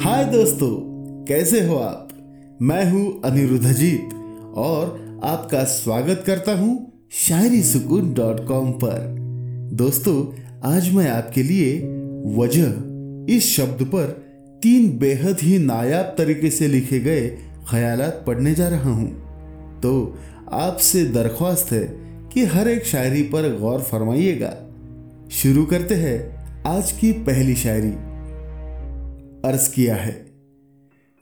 हाय दोस्तों, कैसे हो आप? मैं हूँ अनिरुद्ध अजीत और आपका स्वागत करता हूँ शायरी सुकून डॉट कॉम पर। दोस्तों, आज मैं आपके लिए वजह इस शब्द पर तीन बेहद ही नायाब तरीके से लिखे गए ख्यालात पढ़ने जा रहा हूँ। तो आपसे दरख्वास्त है कि हर एक शायरी पर गौर फरमाइएगा। शुरू करते हैं आज की पहली शायरी। अर्ज़ किया है।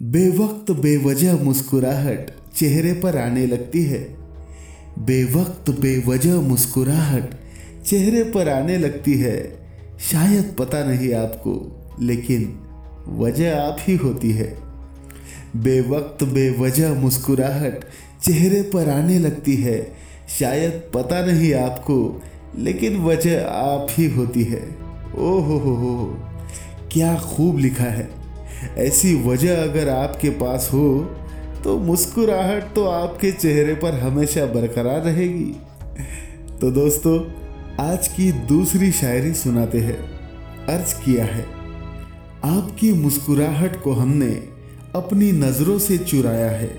बेवक्त बेवजह मुस्कुराहट चेहरे पर आने लगती है। बेवक्त बेवजह मुस्कुराहट चेहरे पर आने लगती है। शायद पता नहीं आपको, लेकिन वजह आप ही होती है। बेवक्त बेवजह मुस्कुराहट चेहरे पर आने लगती है। शायद पता नहीं आपको, लेकिन वजह आप ही होती है। ओ हो हो हो। क्या खूब लिखा है। ऐसी वजह अगर आपके पास हो तो मुस्कुराहट तो आपके चेहरे पर हमेशा बरकरार रहेगी। तो दोस्तों, आज की दूसरी शायरी सुनाते हैं। अर्ज़ किया है, आपकी मुस्कुराहट को हमने अपनी नज़रों से चुराया है।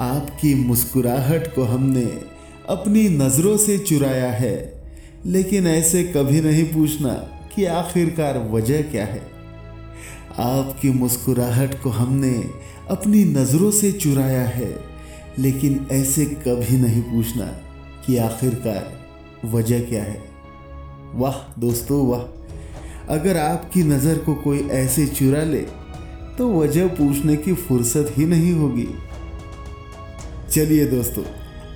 आपकी मुस्कुराहट को हमने अपनी नज़रों से चुराया है, लेकिन ऐसे कभी नहीं पूछना कि आखिरकार वजह क्या है? आपकी मुस्कुराहट को हमने अपनी नज़रों से चुराया है, लेकिन ऐसे कभी नहीं पूछना कि आखिरकार वजह क्या है। वाह दोस्तों, वाह। अगर आपकी नज़र को कोई ऐसे चुरा ले तो वजह पूछने की फुर्सत ही नहीं होगी। चलिए दोस्तों,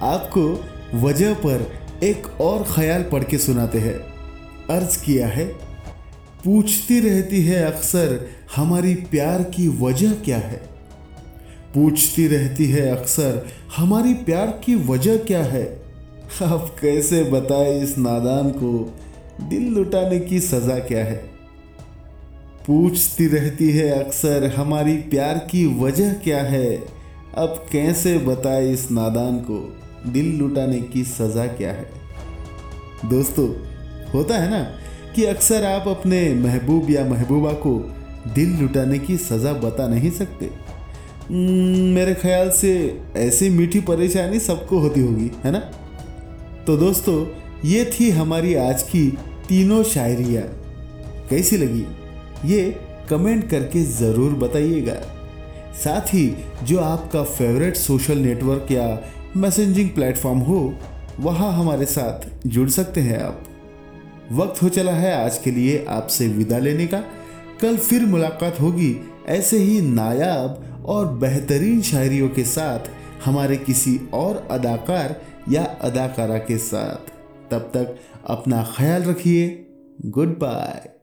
आपको वजह पर एक और ख्याल पढ़ के सुनाते हैं। अर्ज़ किया है पूछती रहती है अक्सर, हमारी प्यार की वजह क्या है? पूछती रहती है अक्सर, हमारी प्यार की वजह क्या है? अब कैसे बताए इस नादान को? दिल लुटाने की सज़ा क्या है? पूछती रहती है अक्सर, हमारी प्यार की वजह क्या है? अब कैसे बताए इस नादान को? दिल लुटाने की सज़ा क्या है? दोस्तों, होता है ना? कि अक्सर आप अपने महबूब या महबूबा को दिल लुटाने की सज़ा बता नहीं सकते। हम्म, मेरे ख्याल से ऐसी मीठी परेशानी सबको होती होगी है ना? तो दोस्तों ये थी हमारी आज की तीनों शायरियाँ। कैसी लगी? ये कमेंट करके ज़रूर बताइएगा। साथ ही जो आपका फेवरेट सोशल नेटवर्क या मैसेजिंग प्लेटफॉर्म हो वहाँ हमारे साथ जुड़ सकते हैं आप। वक्त हो चला है आज के लिए आपसे विदा लेने का। कल फिर मुलाकात होगी ऐसे ही नायाब और बेहतरीन शायरियों के साथ हमारे किसी और अदाकार या अदाकारा के साथ। तब तक अपना ख्याल रखिए। Good bye